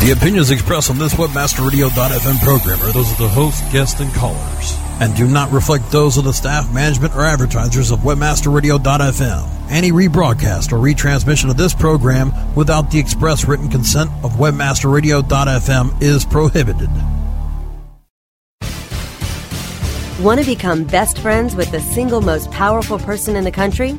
The opinions expressed on this WebmasterRadio.fm program are those of the host, guests, and callers, and do not reflect those of the staff, management, or advertisers of WebmasterRadio.fm. Any rebroadcast or retransmission of this program without the express written consent of WebmasterRadio.fm is prohibited. Want to become best friends with the single most powerful person in the country?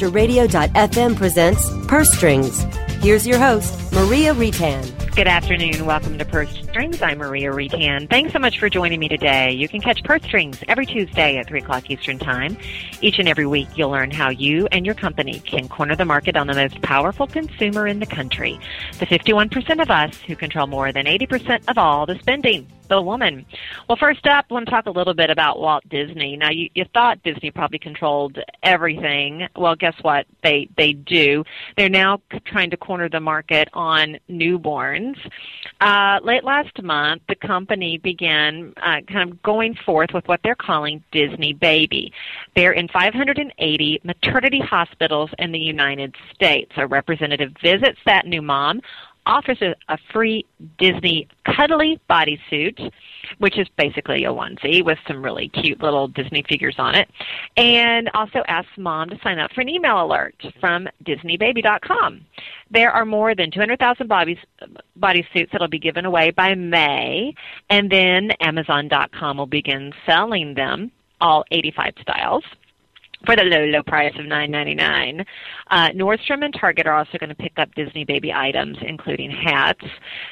Webmasterradio.fm presents Purse Strings. Here's your host, Maria Retan. Good afternoon. Welcome to Purse Strings. I'm Maria Retan. Thanks so much for joining me today. You can catch Purse Strings every Tuesday at 3 o'clock Eastern Time. Each and every week, you'll learn how you and your company can corner the market on the most powerful consumer in the country, the 51% of us who control more than 80% of all the spending the woman. Well, first up, I want to talk a little bit about Walt Disney. Now, you, you thought Disney probably controlled everything. Well, guess what? They they do. They're now trying to corner the market on newborns. Uh, late last month, the company began uh, kind of going forth with what they're calling Disney Baby. They're in 580 maternity hospitals in the United States. A representative visits that new mom offers a, a free Disney cuddly bodysuit, which is basically a onesie with some really cute little Disney figures on it, and also asks mom to sign up for an email alert from DisneyBaby.com. There are more than 200,000 bodies, bodysuits that will be given away by May, and then Amazon.com will begin selling them, all 85 styles for the low, low price of nine ninety nine. Uh, Nordstrom and Target are also going to pick up Disney baby items, including hats.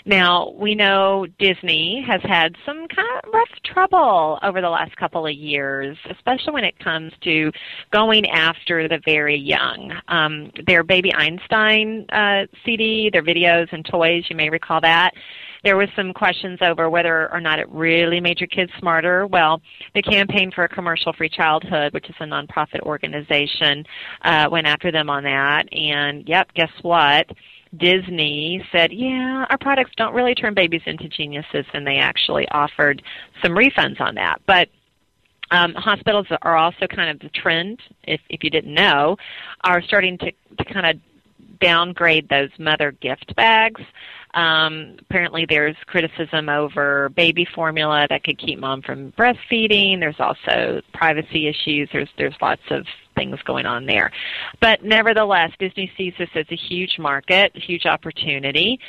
Now we know Disney has had some kind of rough trouble over the last couple of years, especially when it comes to going after the very young. Um, their Baby Einstein uh, CD, their videos and toys, you may recall that there was some questions over whether or not it really made your kids smarter. Well, the Campaign for a Commercial Free Childhood, which is a nonprofit organization, uh, went after them on that. And yep, guess what? Disney said, yeah, our products don't really turn babies into geniuses, and they actually offered some refunds on that. But um, hospitals are also kind of the trend, if, if you didn't know, are starting to, to kind of downgrade those mother gift bags. Um, apparently, there's criticism over baby formula that could keep mom from breastfeeding. There's also privacy issues. There's there's lots of things going on there. But nevertheless, Disney sees this as a huge market, huge opportunity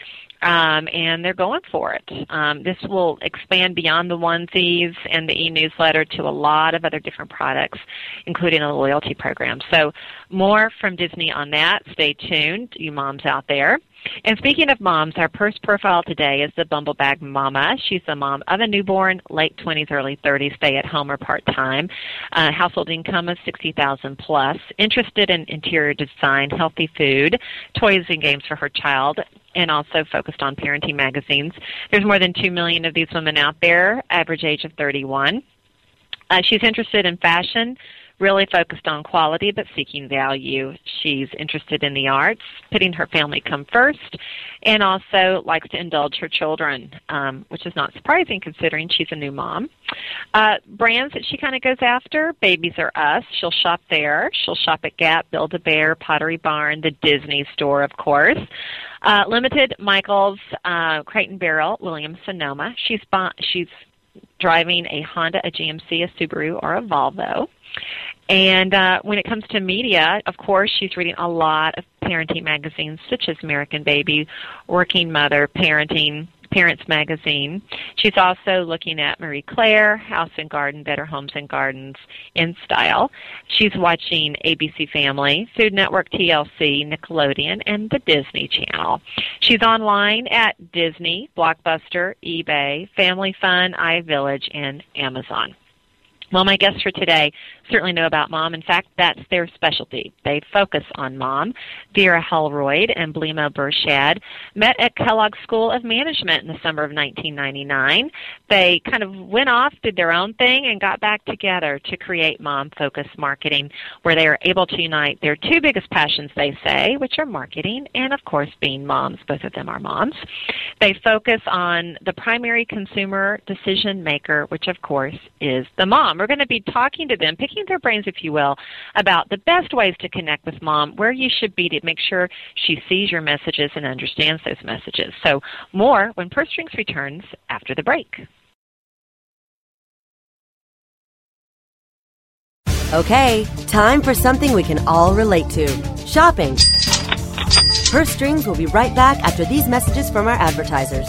um, and they're going for it. Um, this will expand beyond the onesies and the e-newsletter to a lot of other different products, including a loyalty program. So more from Disney on that. Stay tuned, you moms out there. And speaking of moms, our first profile today is the Bumblebag Mama. She's the mom of a newborn, late 20s, early 30s, stay at home or part time. Uh, household income of 60000 plus. Interested in interior design, healthy food, toys and games for her child and also focused on parenting magazines. There's more than 2 million of these women out there, average age of 31. Uh, she's interested in fashion, really focused on quality but seeking value. She's interested in the arts, putting her family come first, and also likes to indulge her children, um, which is not surprising considering she's a new mom. Uh, brands that she kind of goes after, Babies R Us. She'll shop there. She'll shop at Gap, Build-A-Bear, Pottery Barn, the Disney store, of course. Uh, Limited, Michaels, uh, Crate Barrel, Williams Sonoma. She's she's driving a Honda, a GMC, a Subaru, or a Volvo. And uh, when it comes to media, of course, she's reading a lot of parenting magazines such as American Baby, Working Mother, Parenting, Parents Magazine. She's also looking at Marie Claire, House and Garden, Better Homes and Gardens in Style. She's watching ABC Family, Food Network TLC, Nickelodeon, and the Disney Channel. She's online at Disney, Blockbuster, eBay, Family Fun, iVillage, and Amazon. Well, my guest for today certainly know about mom. In fact, that's their specialty. They focus on mom. Vera Holroyd and Blima Bershad met at Kellogg School of Management in the summer of 1999. They kind of went off, did their own thing, and got back together to create Mom Focus Marketing, where they are able to unite their two biggest passions, they say, which are marketing and, of course, being moms. Both of them are moms. They focus on the primary consumer decision maker, which, of course, is the mom. We're going to be talking to them, picking their brains, if you will, about the best ways to connect with mom, where you should be to make sure she sees your messages and understands those messages. So, more when Purse Strings returns after the break. Okay, time for something we can all relate to shopping. Purse Strings will be right back after these messages from our advertisers.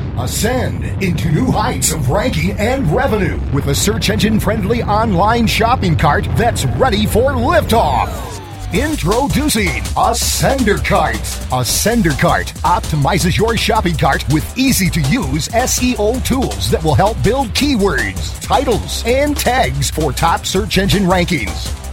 Ascend into new heights of ranking and revenue with a search engine friendly online shopping cart that's ready for liftoff. Introducing Ascender Cart. Ascender Cart optimizes your shopping cart with easy to use SEO tools that will help build keywords, titles, and tags for top search engine rankings.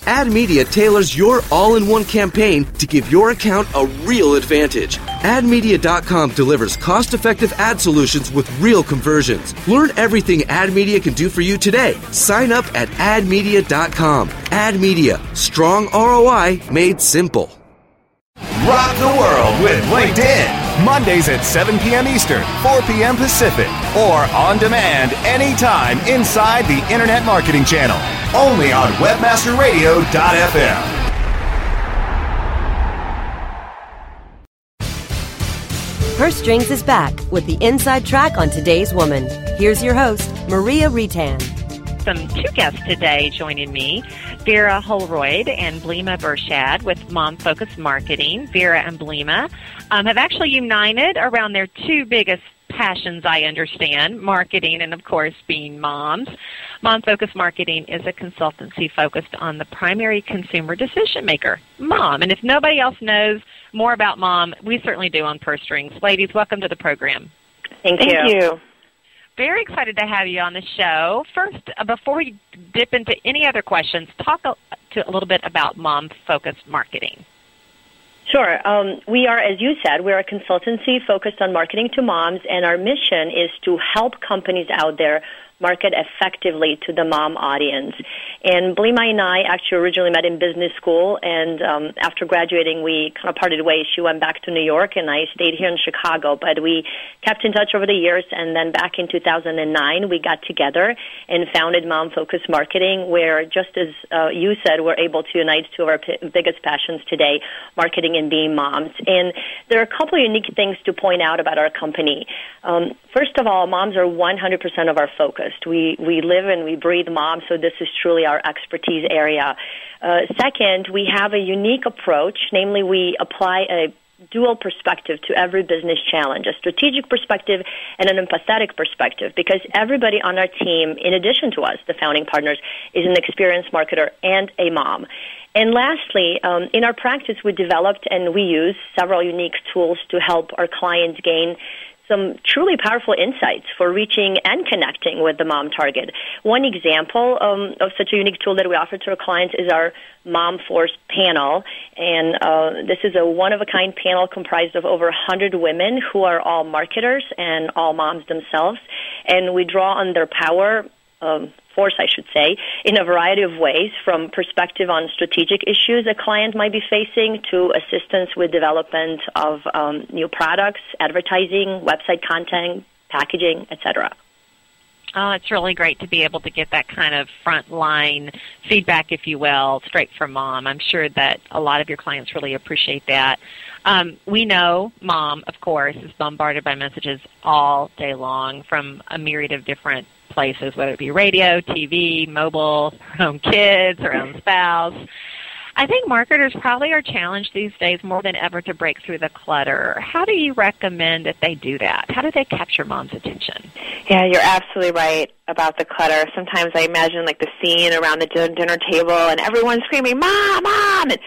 AdMedia tailors your all in one campaign to give your account a real advantage. AdMedia.com delivers cost effective ad solutions with real conversions. Learn everything AdMedia can do for you today. Sign up at AdMedia.com. AdMedia, strong ROI made simple. Rock the world with LinkedIn. Mondays at 7 p.m. Eastern, 4 p.m. Pacific, or on demand anytime inside the Internet Marketing Channel. Only on WebmasterRadio.fm. Purse Strings is back with the inside track on today's woman. Here's your host, Maria Retan. Some two guests today joining me, Vera Holroyd and Blima Bershad with Mom Focus Marketing. Vera and Blima um, have actually united around their two biggest passions, I understand, marketing and, of course, being moms. Mom Focus Marketing is a consultancy focused on the primary consumer decision maker, mom. And if nobody else knows more about mom, we certainly do on Purse Strings. Ladies, welcome to the program. Thank, Thank you. you. Very excited to have you on the show. First, uh, before we dip into any other questions, talk a, to, a little bit about mom focused Marketing. Sure. Um, we are, as you said, we're a consultancy focused on marketing to moms, and our mission is to help companies out there market effectively to the mom audience. And Blima and I actually originally met in business school, and um, after graduating, we kind of parted ways. She went back to New York, and I stayed here in Chicago. But we kept in touch over the years, and then back in 2009, we got together and founded Mom Focus Marketing, where just as uh, you said, we're able to unite two of our p- biggest passions today, marketing and being moms. And there are a couple of unique things to point out about our company. Um, first of all, moms are 100% of our focus. Focused. We we live and we breathe mom, so this is truly our expertise area. Uh, second, we have a unique approach, namely we apply a dual perspective to every business challenge, a strategic perspective and an empathetic perspective, because everybody on our team, in addition to us, the founding partners, is an experienced marketer and a mom. And lastly, um, in our practice, we developed and we use several unique tools to help our clients gain some truly powerful insights for reaching and connecting with the mom target. One example um, of such a unique tool that we offer to our clients is our Mom Force panel. And uh, this is a one of a kind panel comprised of over 100 women who are all marketers and all moms themselves. And we draw on their power. Um, force, I should say, in a variety of ways, from perspective on strategic issues a client might be facing to assistance with development of um, new products, advertising, website content, packaging, etc. Oh, it's really great to be able to get that kind of frontline feedback, if you will, straight from mom. I'm sure that a lot of your clients really appreciate that. Um, we know mom, of course, is bombarded by messages all day long from a myriad of different places, whether it be radio, TV, mobile, own kids, her own spouse. I think marketers probably are challenged these days more than ever to break through the clutter. How do you recommend that they do that? How do they capture mom's attention? Yeah, you're absolutely right about the clutter. Sometimes I imagine like the scene around the dinner table and everyone's screaming, "Mom, mom!" and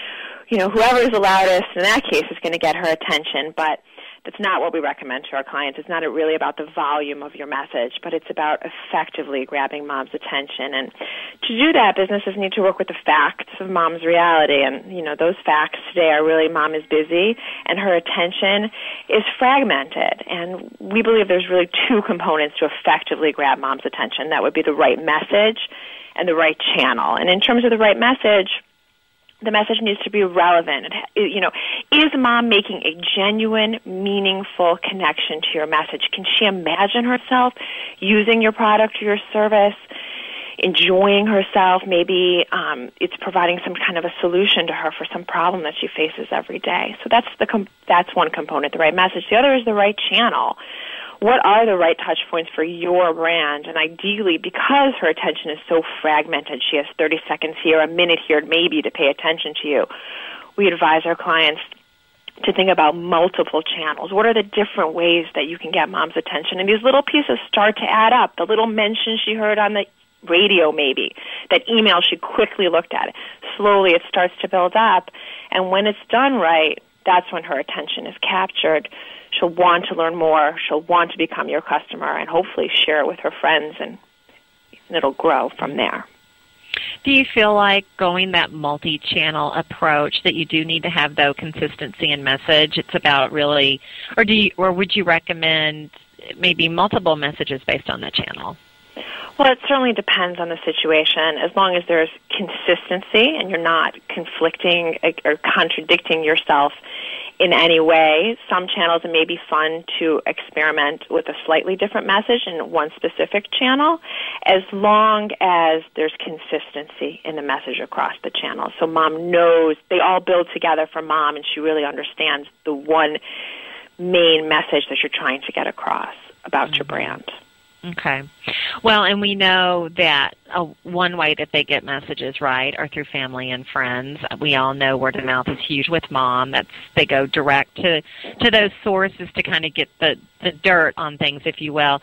you know whoever's the loudest in that case is going to get her attention. But that's not what we recommend to our clients. It's not really about the volume of your message, but it's about effectively grabbing mom's attention. And to do that, businesses need to work with the facts of mom's reality. And, you know, those facts today are really mom is busy and her attention is fragmented. And we believe there's really two components to effectively grab mom's attention. That would be the right message and the right channel. And in terms of the right message, the message needs to be relevant. You know, is mom making a genuine, meaningful connection to your message? Can she imagine herself using your product or your service? enjoying herself. Maybe um, it's providing some kind of a solution to her for some problem that she faces every day. So that's the com- that's one component, the right message. The other is the right channel what are the right touch points for your brand? And ideally, because her attention is so fragmented, she has 30 seconds here, a minute here, maybe to pay attention to you. We advise our clients to think about multiple channels. What are the different ways that you can get mom's attention? And these little pieces start to add up. The little mention she heard on the radio, maybe, that email she quickly looked at. Slowly it starts to build up. And when it's done right, that's when her attention is captured she'll want to learn more. She'll want to become your customer and hopefully share it with her friends and it'll grow from there. Do you feel like going that multi-channel approach that you do need to have though consistency in message? It's about really, or do you, or would you recommend maybe multiple messages based on the channel? Well, it certainly depends on the situation. As long as there's consistency and you're not conflicting eh, or contradicting yourself in any way. Some channels it may be fun to experiment with a slightly different message in one specific channel, as long as there's consistency in the message across the channel. So mom knows they all build together for mom, and she really understands the one main message that you're trying to get across about mm-hmm. your brand. Okay. Well, and we know that uh, one way that they get messages right are through family and friends. We all know word of mouth is huge with mom. That's they go direct to to those sources to kind of get the the dirt on things, if you will.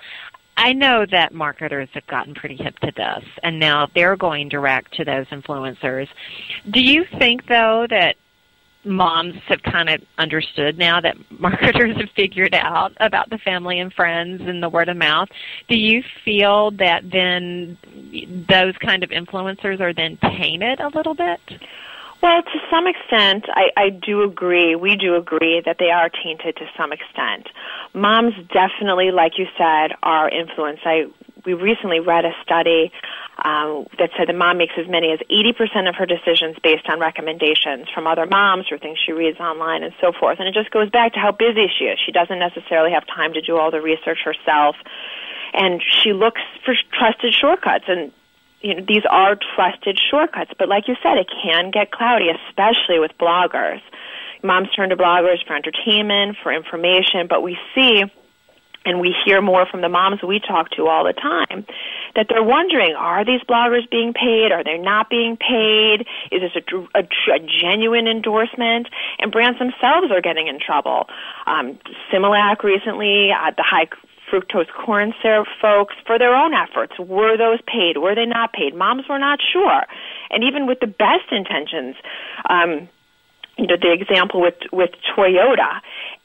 I know that marketers have gotten pretty hip to this, and now they're going direct to those influencers. Do you think, though, that moms have kind of understood now that marketers have figured out about the family and friends and the word of mouth. Do you feel that then those kind of influencers are then tainted a little bit? Well, to some extent, I, I do agree. We do agree that they are tainted to some extent. Moms definitely, like you said, are influenced. I we recently read a study um, that said the mom makes as many as 80% of her decisions based on recommendations from other moms or things she reads online and so forth. And it just goes back to how busy she is. She doesn't necessarily have time to do all the research herself. And she looks for trusted shortcuts. And you know, these are trusted shortcuts. But like you said, it can get cloudy, especially with bloggers. Moms turn to bloggers for entertainment, for information, but we see and we hear more from the moms we talk to all the time that they're wondering, are these bloggers being paid? Are they not being paid? Is this a, a, a genuine endorsement? And brands themselves are getting in trouble. Um, Similac recently, uh, the high fructose corn syrup folks for their own efforts. Were those paid? Were they not paid? Moms were not sure. And even with the best intentions, um, you know, the example with with Toyota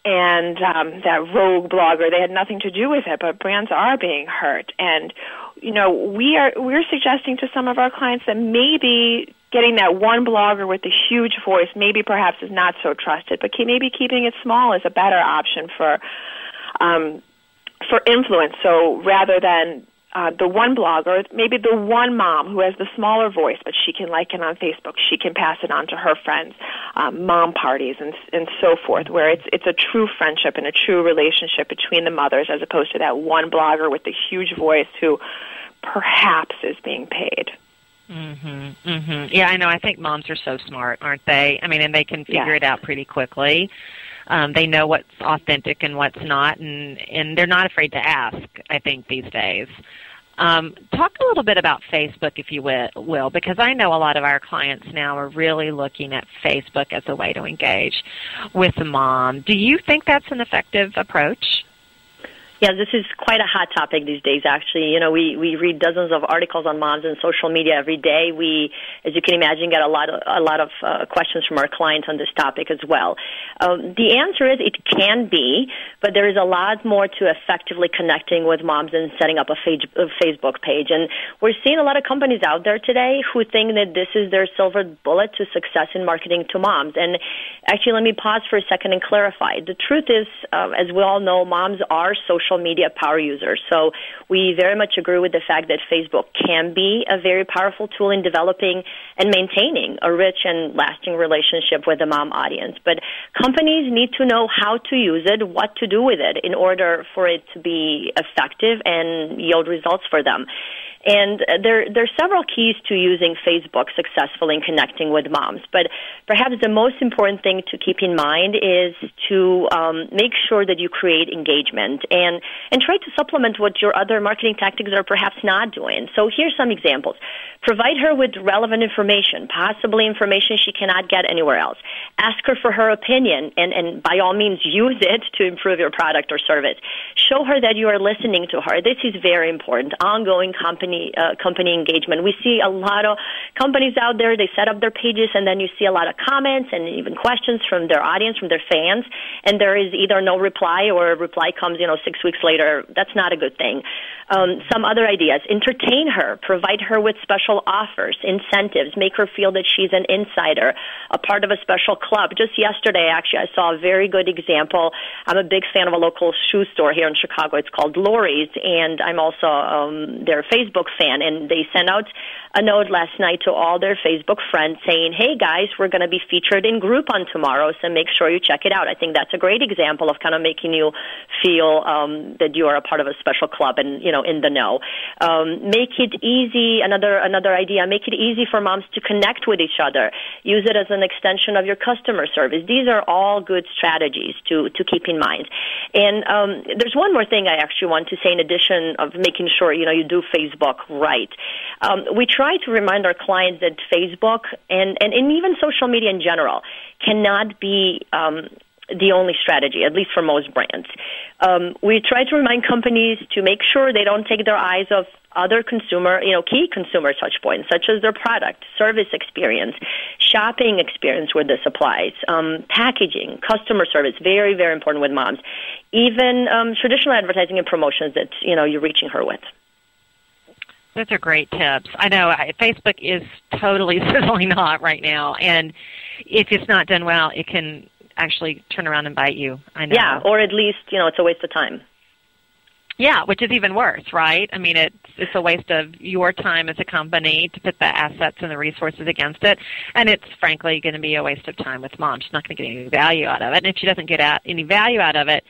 and um, that rogue blogger, they had nothing to do with it, but brands are being hurt. And you know, we are we're suggesting to some of our clients that maybe getting that one blogger with the huge voice maybe perhaps is not so trusted, but maybe keeping it small is a better option for um, for influence. So rather than uh, the one blogger, maybe the one mom who has the smaller voice, but she can like it on Facebook. She can pass it on to her friends, um, mom parties, and and so forth, where it's it's a true friendship and a true relationship between the mothers, as opposed to that one blogger with the huge voice who perhaps is being paid. Mhm. Mhm. Yeah, I know. I think moms are so smart, aren't they? I mean, and they can figure Yeah. it out pretty quickly. Um, they know what's authentic and what's not, and and they're not afraid to ask. I think these days. Um, talk a little bit about Facebook, if you will, because I know a lot of our clients now are really looking at Facebook as a way to engage with the mom. Do you think that's an effective approach? Yeah, this is quite a hot topic these days. Actually, you know, we we read dozens of articles on moms and social media every day. We, as you can imagine, get a lot of a lot of uh, questions from our clients on this topic as well. Um, the answer is it can be, but there is a lot more to effectively connecting with moms and setting up a, fa- a Facebook page. And we're seeing a lot of companies out there today who think that this is their silver bullet to success in marketing to moms. And actually, let me pause for a second and clarify. The truth is, uh, as we all know, moms are social media power users. So we very much agree with the fact that Facebook can be a very powerful tool in developing and maintaining a rich and lasting relationship with the mom audience. But companies need to know how to use it, what to do with it in order for it to be effective and yield results for them. And uh, there, there are several keys to using Facebook successfully in connecting with moms. But perhaps the most important thing to keep in mind is to um, make sure that you create engagement and, and try to supplement what your other marketing tactics are perhaps not doing. So here's some examples. Provide her with relevant information, possibly information she cannot get anywhere else. Ask her for her opinion, and, and by all means, use it to improve your product or service. Show her that you are listening to her. This is very important. Ongoing company uh, company engagement. We see a lot of companies out there. They set up their pages, and then you see a lot of comments and even questions from their audience, from their fans, and there is either no reply or a reply comes, you know, six weeks later. That's not a good thing. Um, some other ideas: entertain her, provide her with special offers, incentives, make her feel that she's an insider, a part of a special club. Just yesterday, actually, I saw a very good example. I'm a big fan of a local shoe store here in Chicago. It's called Lori's, and I'm also um, their Facebook fan. And they sent out a note last night to all their Facebook friends saying, "Hey guys, we're going to be featured in Groupon tomorrow, so make sure you check it out." I think that's a great example of kind of making you feel um, that you are a part of a special club and you know in the know. Um, make it easy. Another another idea. Make it easy for moms to connect with each other. Use it as an extension of your customer service. These are all good strategies to to keep in mind. And um, there's one more thing I actually want to say in addition of making sure you know you do Facebook right. Um, we try to remind our clients that Facebook and, and, and even social media in general cannot be um, the only strategy, at least for most brands. Um, we try to remind companies to make sure they don't take their eyes off other consumer, you know, key consumer touch points, such as their product, service experience, shopping experience where this applies, um, packaging, customer service, very, very important with moms, even um, traditional advertising and promotions that, you know, you're reaching her with. Those are great tips. I know Facebook is totally sizzling hot right now, and if it's not done well, it can actually turn around and bite you. I know. Yeah, or at least you know it's a waste of time. Yeah, which is even worse, right? I mean, it's it's a waste of your time as a company to put the assets and the resources against it, and it's frankly going to be a waste of time with mom. She's not going to get any value out of it, and if she doesn't get out any value out of it,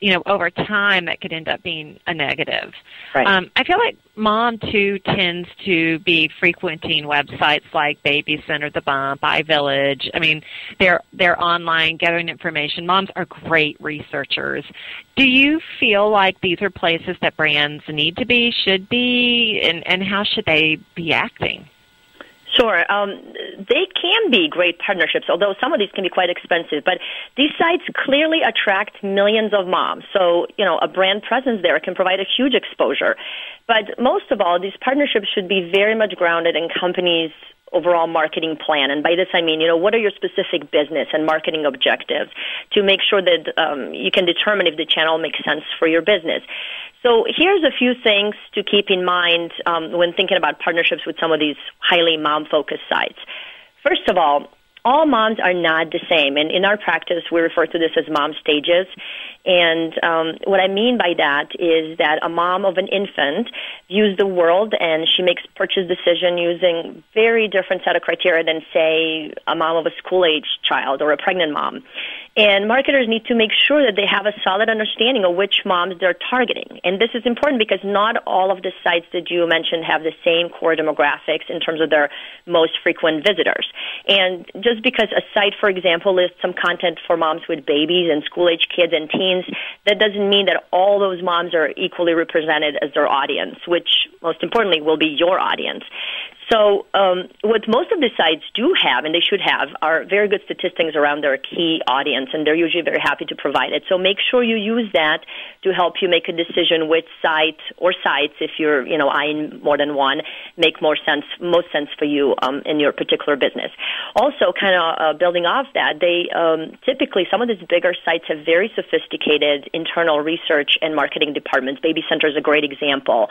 you know, over time that could end up being a negative. Right. Um, I feel like mom too tends to be frequenting websites like Baby Center, The Bump, iVillage. I mean, they're they're online gathering information. Moms are great researchers. Do you feel like these are places that brands need to be, should be, and and how should they be acting? Sure. Um, they can be great partnerships, although some of these can be quite expensive. But these sites clearly attract millions of moms. So, you know, a brand presence there can provide a huge exposure. But most of all, these partnerships should be very much grounded in companies' overall marketing plan. And by this I mean, you know, what are your specific business and marketing objectives to make sure that um, you can determine if the channel makes sense for your business. So here's a few things to keep in mind um, when thinking about partnerships with some of these highly mom-focused sites. First of all, all moms are not the same, and in our practice, we refer to this as mom stages. And um, what I mean by that is that a mom of an infant views the world and she makes purchase decision using very different set of criteria than, say, a mom of a school age child or a pregnant mom. And marketers need to make sure that they have a solid understanding of which moms they're targeting. And this is important because not all of the sites that you mentioned have the same core demographics in terms of their most frequent visitors. And just because a site, for example, lists some content for moms with babies and school age kids and teens, that doesn't mean that all those moms are equally represented as their audience, which most importantly will be your audience. So, um, what most of the sites do have, and they should have, are very good statistics around their key audience, and they're usually very happy to provide it. So, make sure you use that to help you make a decision which site or sites, if you're, you know, eyeing more than one, make more sense, most sense for you um, in your particular business. Also, kind of uh, building off that, they um, typically some of these bigger sites have very sophisticated internal research and marketing departments. Baby Center is a great example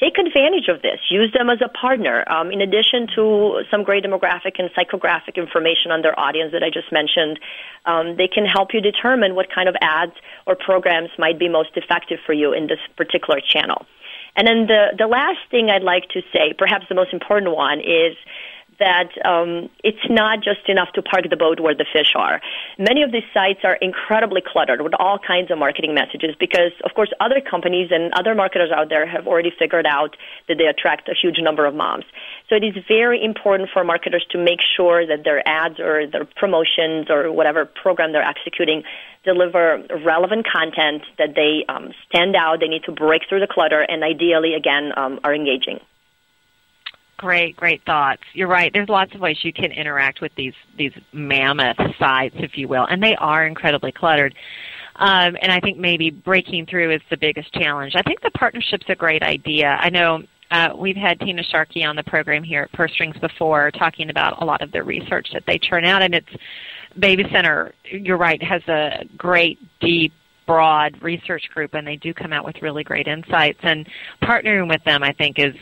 take advantage of this. Use them as a partner. Um, in addition to some great demographic and psychographic information on their audience that I just mentioned, um, they can help you determine what kind of ads or programs might be most effective for you in this particular channel. And then the, the last thing I'd like to say, perhaps the most important one, is that um, it's not just enough to park the boat where the fish are. Many of these sites are incredibly cluttered with all kinds of marketing messages because, of course, other companies and other marketers out there have already figured out that they attract a huge number of moms. So it is very important for marketers to make sure that their ads or their promotions or whatever program they're executing deliver relevant content that they um, stand out. They need to break through the clutter and ideally, again, um, are engaging. Great, great thoughts. You're right. There's lots of ways you can interact with these these mammoth sites, if you will, and they are incredibly cluttered. Um, and I think maybe breaking through is the biggest challenge. I think the partnership's a great idea. I know uh, we've had Tina Sharkey on the program here at Purse Strings before, talking about a lot of the research that they churn out, and it's Baby Center. You're right, has a great, deep broad research group and they do come out with really great insights and partnering with them I think is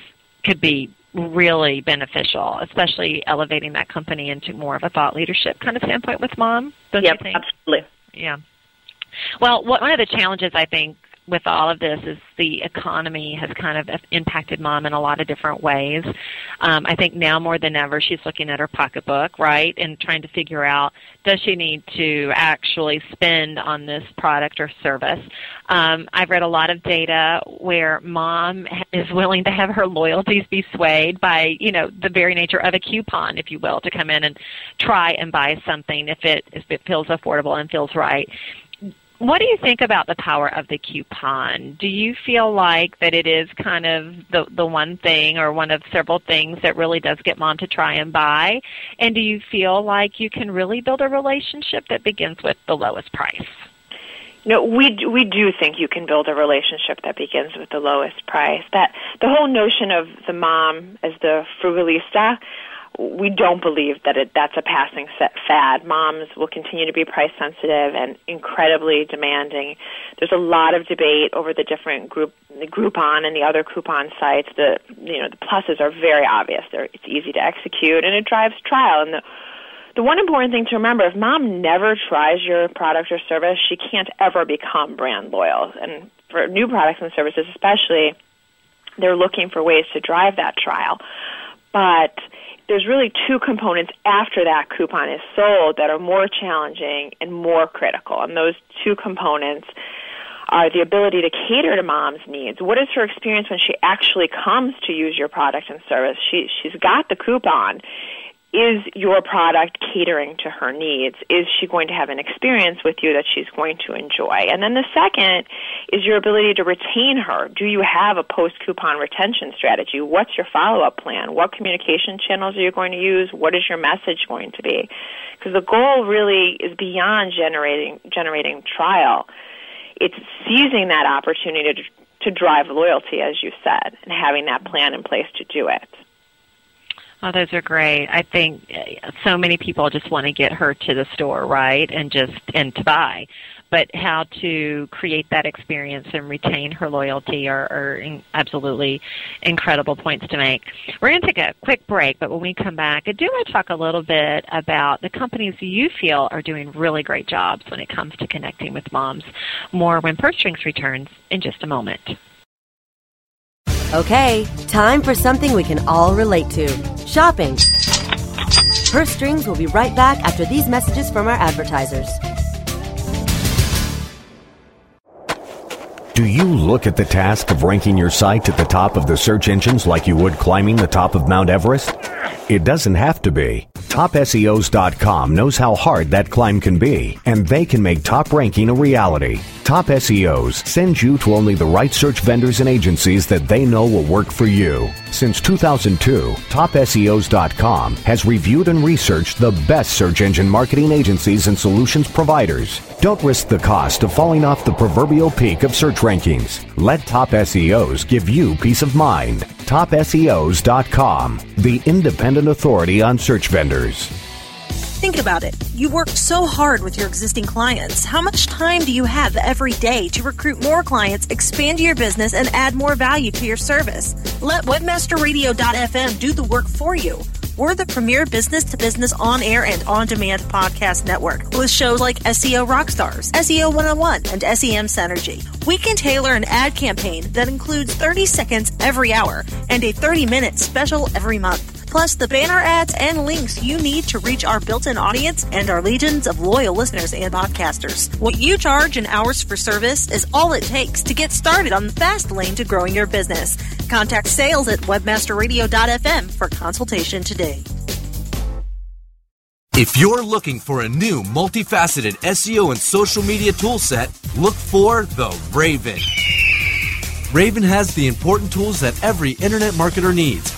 could be really beneficial, especially elevating that company into more of a thought leadership kind of standpoint with mom. Don't yep, you think? absolutely. Yeah. Well, one of the challenges I think with all of this is the economy has kind of impacted mom in a lot of different ways. Um, I think now more than ever she's looking at her pocketbook, right, and trying to figure out does she need to actually spend on this product or service. Um, I've read a lot of data where mom is willing to have her loyalties be swayed by, you know, the very nature of a coupon, if you will, to come in and try and buy something if it if it feels affordable and feels right what do you think about the power of the coupon? Do you feel like that it is kind of the the one thing or one of several things that really does get mom to try and buy? And do you feel like you can really build a relationship that begins with the lowest price? No, we we do think you can build a relationship that begins with the lowest price. That the whole notion of the mom as the frugalista, we don't believe that it, that's a passing fad. Moms will continue to be price sensitive and incredibly demanding. There's a lot of debate over the different group, the Groupon and the other coupon sites. The you know the pluses are very obvious. They're, it's easy to execute and it drives trial. And the the one important thing to remember: if mom never tries your product or service, she can't ever become brand loyal. And for new products and services, especially, they're looking for ways to drive that trial. But there's really two components after that coupon is sold that are more challenging and more critical. And those two components are the ability to cater to mom's needs. What is her experience when she actually comes to use your product and service? She she's got the coupon is your product catering to her needs? Is she going to have an experience with you that she's going to enjoy? And then the second is your ability to retain her. Do you have a post coupon retention strategy? What's your follow up plan? What communication channels are you going to use? What is your message going to be? Because the goal really is beyond generating generating trial. It's seizing that opportunity to, to drive loyalty, as you said, and having that plan in place to do it. Oh, those are great. I think uh, so many people just want to get her to the store, right, and just and to buy. But how to create that experience and retain her loyalty are, are in, absolutely incredible points to make. We're going to take a quick break, but when we come back, I do want to talk a little bit about the companies you feel are doing really great jobs when it comes to connecting with moms. More when Purse Strings returns in just a moment. Okay, time for something we can all relate to shopping. Purse Strings will be right back after these messages from our advertisers. Do you look at the task of ranking your site at the top of the search engines like you would climbing the top of Mount Everest? It doesn't have to be. TopSEOs.com knows how hard that climb can be, and they can make top ranking a reality. Top SEOs sends you to only the right search vendors and agencies that they know will work for you. Since 2002, TopSEOs.com has reviewed and researched the best search engine marketing agencies and solutions providers. Don't risk the cost of falling off the proverbial peak of search rankings. Let Top SEOs give you peace of mind. TopSEOs.com, the independent authority on search vendors. Think about it. You work so hard with your existing clients. How much time do you have every day to recruit more clients, expand your business, and add more value to your service? Let WebmasterRadio.fm do the work for you. We're the premier business to business on air and on demand podcast network with shows like SEO Rockstars, SEO 101, and SEM Synergy. We can tailor an ad campaign that includes 30 seconds every hour and a 30 minute special every month plus the banner ads and links you need to reach our built-in audience and our legions of loyal listeners and podcasters. What you charge in hours for service is all it takes to get started on the fast lane to growing your business. Contact sales at webmasterradio.fm for consultation today. If you're looking for a new multifaceted SEO and social media toolset, look for the Raven. Raven has the important tools that every internet marketer needs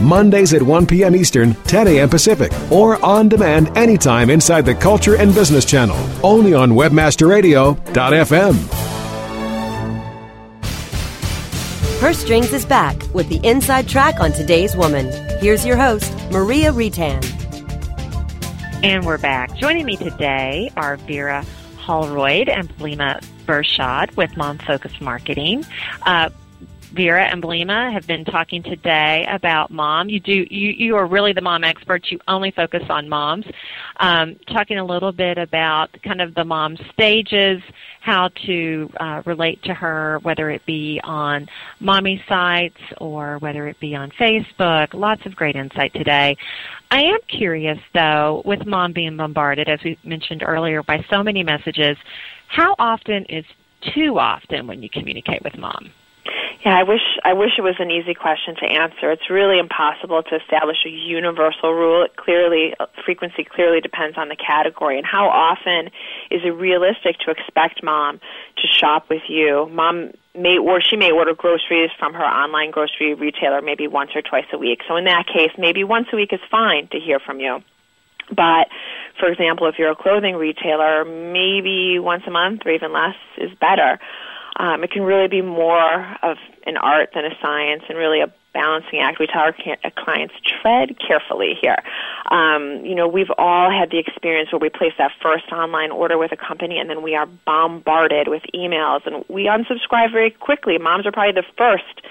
Mondays at 1 p.m. Eastern, 10 a.m. Pacific, or on demand anytime inside the Culture and Business Channel, only on WebmasterRadio.fm. Purse Strings is back with the inside track on today's woman. Here's your host, Maria Retan. And we're back. Joining me today are Vera Holroyd and Blima Bershad with Mom Focus Marketing. Uh, Vera and Blima have been talking today about mom. You do you you are really the mom expert. You only focus on moms. Um, talking a little bit about kind of the mom stages, how to uh, relate to her, whether it be on mommy sites or whether it be on Facebook. Lots of great insight today. I am curious though, with mom being bombarded, as we mentioned earlier, by so many messages, how often is too often when you communicate with mom? Yeah, I wish I wish it was an easy question to answer. It's really impossible to establish a universal rule. It clearly uh, frequency clearly depends on the category and how often is it realistic to expect mom to shop with you. Mom may or she may order groceries from her online grocery retailer maybe once or twice a week. So in that case, maybe once a week is fine to hear from you. But for example, if you're a clothing retailer, maybe once a month or even less is better. Um, it can really be more of an art than a science and really a balancing act. We tell our clients tread carefully here. Um, you know, we've all had the experience where we place that first online order with a company and then we are bombarded with emails and we unsubscribe very quickly. Moms are probably the first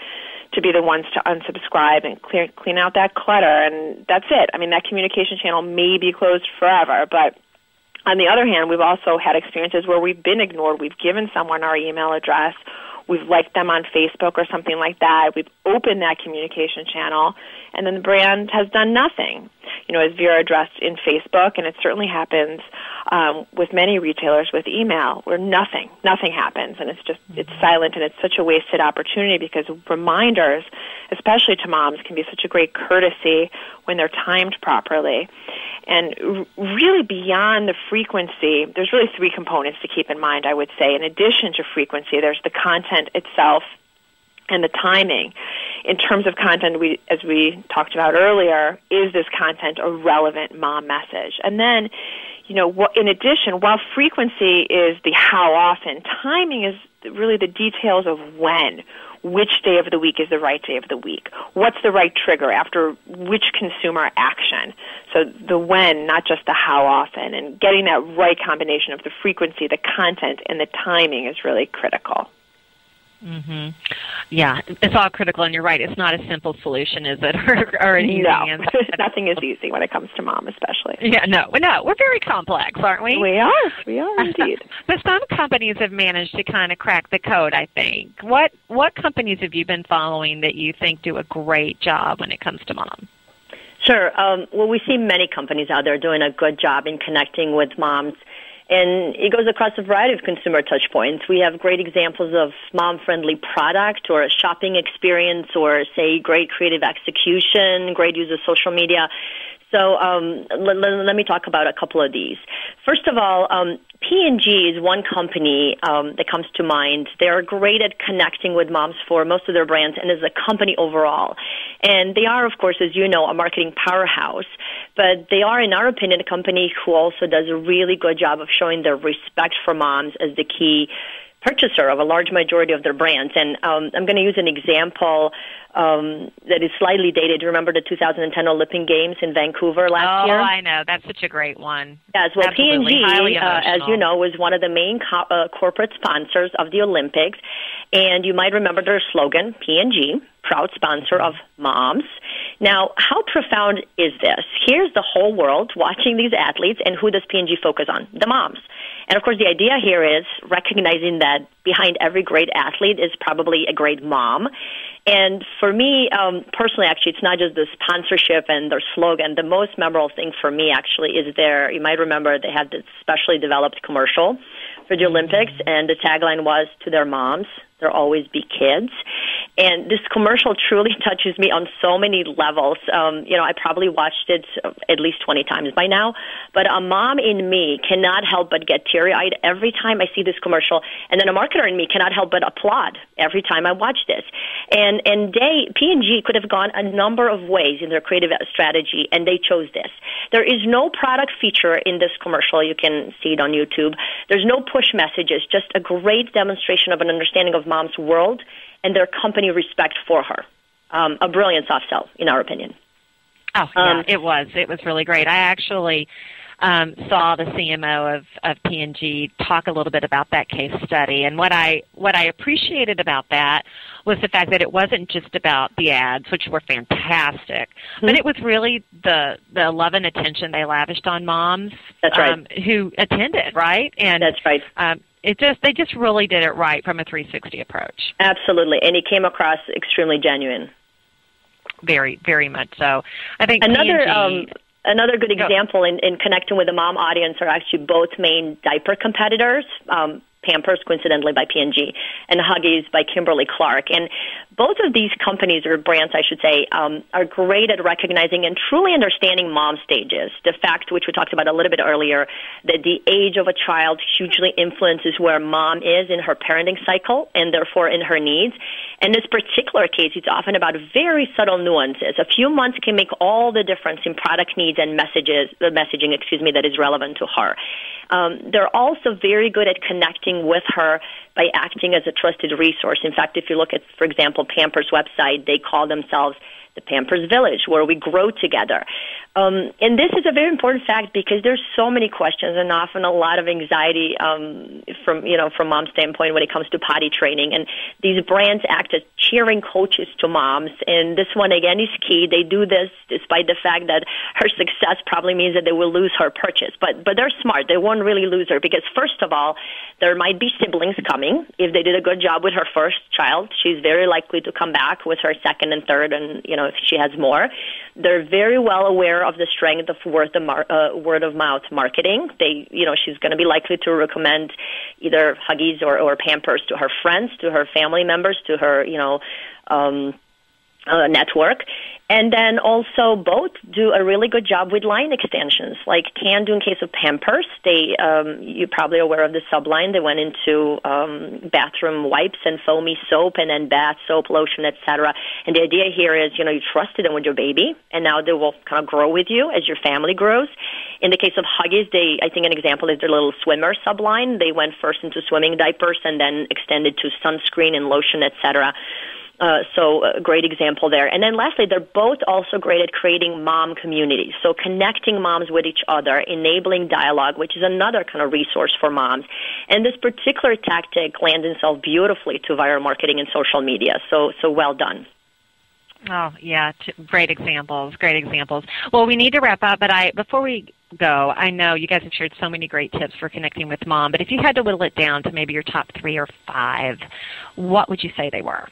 to be the ones to unsubscribe and clear, clean out that clutter and that's it. I mean, that communication channel may be closed forever, but on the other hand, we've also had experiences where we've been ignored. We've given someone our email address we've liked them on Facebook or something like that. We've opened that communication channel, and then the brand has done nothing. You know, as Vera addressed in Facebook, and it certainly happens um, with many retailers with email, where nothing, nothing happens, and it's just it's silent, and it's such a wasted opportunity because reminders, especially to moms, can be such a great courtesy when they're timed properly. And really beyond the frequency, there's really three components to keep in mind, I would say. In addition to frequency, there's the content itself and the timing. In terms of content, we, as we talked about earlier, is this content a relevant mom message? And then, you know, in addition, while frequency is the how often, timing is really the details of when which day of the week is the right day of the week. What's the right trigger after which consumer action? So the when, not just the how often, and getting that right combination of the frequency, the content, and the timing is really critical. Mhm. Yeah, it's all critical, and you're right. It's not a simple solution, is it? or, or an easy no, answer. nothing is easy when it comes to mom, especially. Yeah, no, no, we're very complex, aren't we? We are. We are indeed. but some companies have managed to kind of crack the code. I think. What what companies have you been following that you think do a great job when it comes to mom? Sure. Um, well, we see many companies out there doing a good job in connecting with moms and it goes across a variety of consumer touch points. We have great examples of mom friendly product or a shopping experience or, say, great creative execution, great use of social media. So um, let, let, me talk about a couple of these. First of all, um, P&G is one company um, that comes to mind. They're great at connecting with moms for most of their brands and as a company overall. And they are, of course, as you know, a marketing powerhouse. But they are, in our opinion, a company who also does a really good job of showing their respect for moms as the key purchaser of a large majority of their brands. And um, I'm going to use an example um, that is slightly dated. Remember the 2010 Olympic Games in Vancouver last oh, year? Oh, I know. That's such a great one. Yes. Well, Absolutely. P&G, uh, as you know, was one of the main co- uh, corporate sponsors of the Olympics. And you might remember their slogan, P&G, proud sponsor of moms. Now, how profound is this? Here's the whole world watching these athletes, and who does P&G focus on? The moms. And of course, the idea here is recognizing that behind every great athlete is probably a great mom. And for me, um, personally, actually, it's not just the sponsorship and their slogan. The most memorable thing for me, actually, is their, you might remember they had this specially developed commercial for the Olympics, and the tagline was to their moms, there always be kids. And this commercial truly touches me on so many levels. Um, you know, I probably watched it at least 20 times by now, but a mom in me cannot help but get teary eyed every time I see this commercial. And then a marketer in me cannot help but applaud every time I watch this. And, and they, P&G could have gone a number of ways in their creative strategy, and they chose this. There is no product feature in this commercial. You can see it on YouTube. There's no push messages, just a great demonstration of an understanding of mom's world and their company respect for her. Um, a brilliant soft sell, in our opinion. Oh, yeah, um, it was. It was really great. I actually um, saw the CMO of, of P&G talk a little bit about that case study, and what I what I appreciated about that was the fact that it wasn't just about the ads, which were fantastic, mm-hmm. but it was really the the love and attention they lavished on moms. That's right. Um, who attended, right? And that's right. Um, it just they just really did it right from a 360 approach. Absolutely, and it came across extremely genuine. Very, very much so. I think another P&G, um, another good example in, in connecting with the mom audience are actually both main diaper competitors. Um, Pampers, coincidentally by P&G, and Huggies by Kimberly Clark. And both of these companies or brands, I should say, um, are great at recognizing and truly understanding mom stages. The fact, which we talked about a little bit earlier, that the age of a child hugely influences where mom is in her parenting cycle and therefore in her needs. In this particular case, it's often about very subtle nuances. A few months can make all the difference in product needs and messages, the messaging, excuse me, that is relevant to her. Um, they're also very good at connecting with her by acting as a trusted resource. In fact, if you look at, for example, Pampers website, they call themselves the Pampers Village, where we grow together. Um, and this is a very important fact because there's so many questions and often a lot of anxiety um, from you know from mom's standpoint when it comes to potty training. And these brands act as cheering coaches to moms. And this one again is key. They do this despite the fact that her success probably means that they will lose her purchase. But but they're smart. They won't really lose her because first of all, there might be siblings coming. If they did a good job with her first child, she's very likely to come back with her second and third, and you know if she has more. They're very well aware of the strength of word of, mar- uh, word of mouth marketing. They, you know, she's going to be likely to recommend either Huggies or, or Pampers to her friends, to her family members, to her, you know, um, uh, network. And then also both do a really good job with line extensions, like Kandoo in case of Pampers. They, um, you're probably aware of the subline. They went into um, bathroom wipes and foamy soap, and then bath soap, lotion, etc. And the idea here is, you know, you trusted them with your baby, and now they will kind of grow with you as your family grows. In the case of Huggies, they, I think an example is their little swimmer subline. They went first into swimming diapers and then extended to sunscreen and lotion, etc. Uh, so a great example there. And then lastly, they're both also great at creating mom communities. So connecting moms with each other, enabling dialogue, which is another kind of resource for moms. And this particular tactic lands itself beautifully to viral marketing and social media. So, so well done. Oh yeah, t- great examples, great examples. Well, we need to wrap up, but I before we go, I know you guys have shared so many great tips for connecting with mom, but if you had to whittle it down to maybe your top three or five, what would you say they were?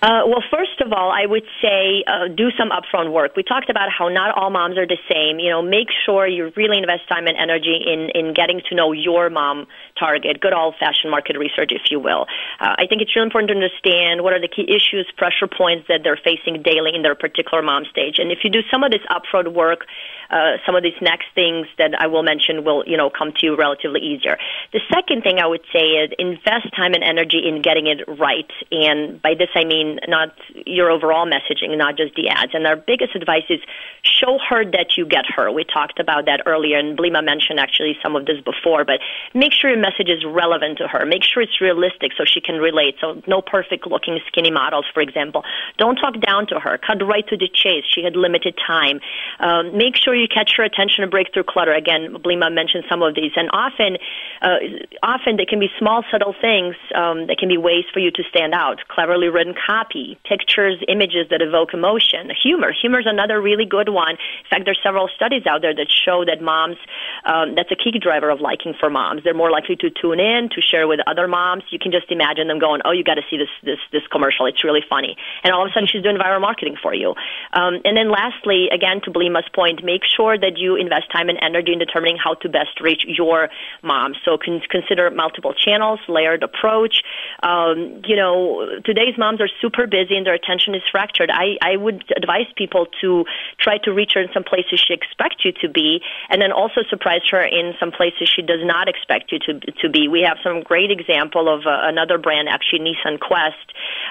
Uh, well, first of all, I would say uh, do some upfront work. We talked about how not all moms are the same. You know, make sure you really invest time and energy in in getting to know your mom target. Good old fashioned market research, if you will. Uh, I think it's really important to understand what are the key issues, pressure points that they're facing daily in their particular mom stage. And if you do some of this upfront work, uh, some of these next things that I will mention will, you know, come to you relatively easier. The second thing I would say is invest time and energy in getting it right. And by this I mean not your overall messaging, not just the ads. And our biggest advice is show her that you get her. We talked about that earlier, and Blima mentioned actually some of this before, but make sure your message is relevant to her. Make sure it's realistic so she can relate. So no perfect looking skinny models, for example. Don't talk down to her. Cut right to the chase. She had limited time. Um, make sure you catch her attention and break through clutter. Again, Blima mentioned some of these, and often, uh, often they can be small, subtle things um, that can be ways for you to stand out. Cleverly written copy, pictures, images that evoke emotion, humor. Humor is another really good one. In fact, there's several studies out there that show that moms, um, that's a key driver of liking for moms. They're more likely to tune in, to share with other moms. You can just imagine them going, "Oh, you got to see this this this commercial. It's really funny." And all of a sudden, she's doing viral marketing for you. Um, and then lastly, again, to Blima's point, make sure that you invest time and energy in determining how to best reach your mom. So con- consider multiple channels, layered approach. Um, you know, today's moms are super busy and their attention is fractured. I, I would advise people to try to reach her in some places she expects you to be, and then also surprise her in some places she does not expect you to to be. We have some great example of uh, another brand, actually Nissan Quest.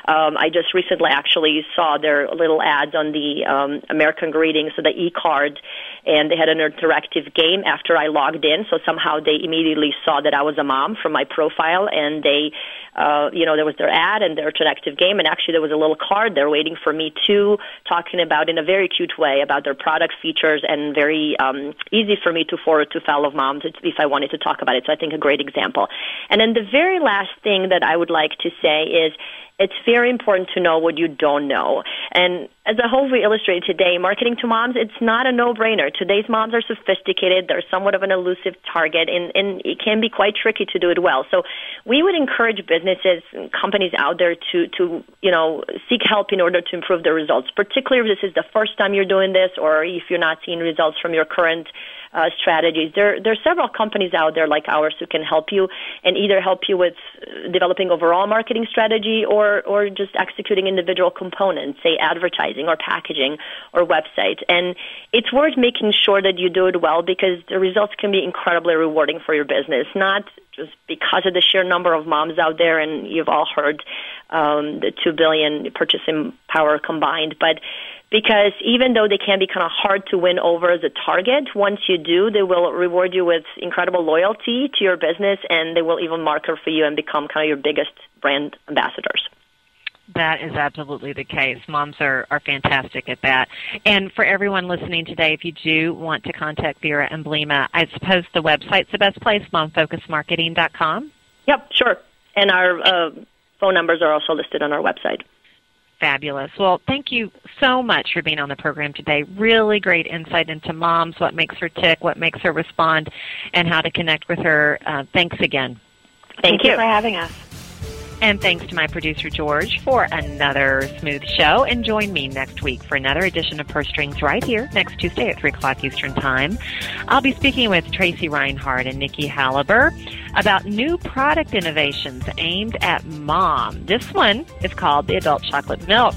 Um, I just recently actually saw their little ads on the um, American Greetings, so the e-card, and they had an interactive game after I logged in. So somehow they immediately saw that I was a mom from my profile, and they, uh, you know, there was their ad and their interactive game, and actually there was a little card there waiting for me too, talking about in a very cute way about their product features and very um, easy for me to forward to fellow moms if I wanted to talk about it. So I think a great example. And then the very last thing that I would like to say is it's very important to know what you don't know. And as I hope we illustrated today, marketing to moms, it's not a no-brainer. Today's moms are sophisticated. They're somewhat of an elusive target, and, and it can be quite tricky to do it well. So we would encourage businesses and companies out there to, to, you know, seek help in order to improve their results, particularly if this is the first time you're doing this or if you're not seeing results from your current uh, strategies. There, there are several companies out there like ours who can help you and either help you with developing overall marketing strategy or, or just executing individual components, say advertising or packaging or website. And it's worth making sure that you do it well because the results can be incredibly rewarding for your business, not just because of the sheer number of moms out there, and you've all heard um, the two billion purchasing power combined, but because even though they can be kind of hard to win over as a target, once you do, they will reward you with incredible loyalty to your business, and they will even market for you and become kind of your biggest brand ambassadors. That is absolutely the case. Moms are, are fantastic at that. And for everyone listening today, if you do want to contact Vera and Blima, I suppose the website's the best place, momfocusmarketing.com? Yep, sure. And our uh, phone numbers are also listed on our website. Fabulous. Well, thank you so much for being on the program today. Really great insight into moms, what makes her tick, what makes her respond, and how to connect with her. Uh, thanks again. Thank, Thank you for having us. And thanks to my producer, George, for another smooth show. And join me next week for another edition of Purse Strings right here next Tuesday at 3 o'clock Eastern Time. I'll be speaking with Tracy Reinhardt and Nikki Halliber about new product innovations aimed at mom. This one is called the Adult Chocolate Milk.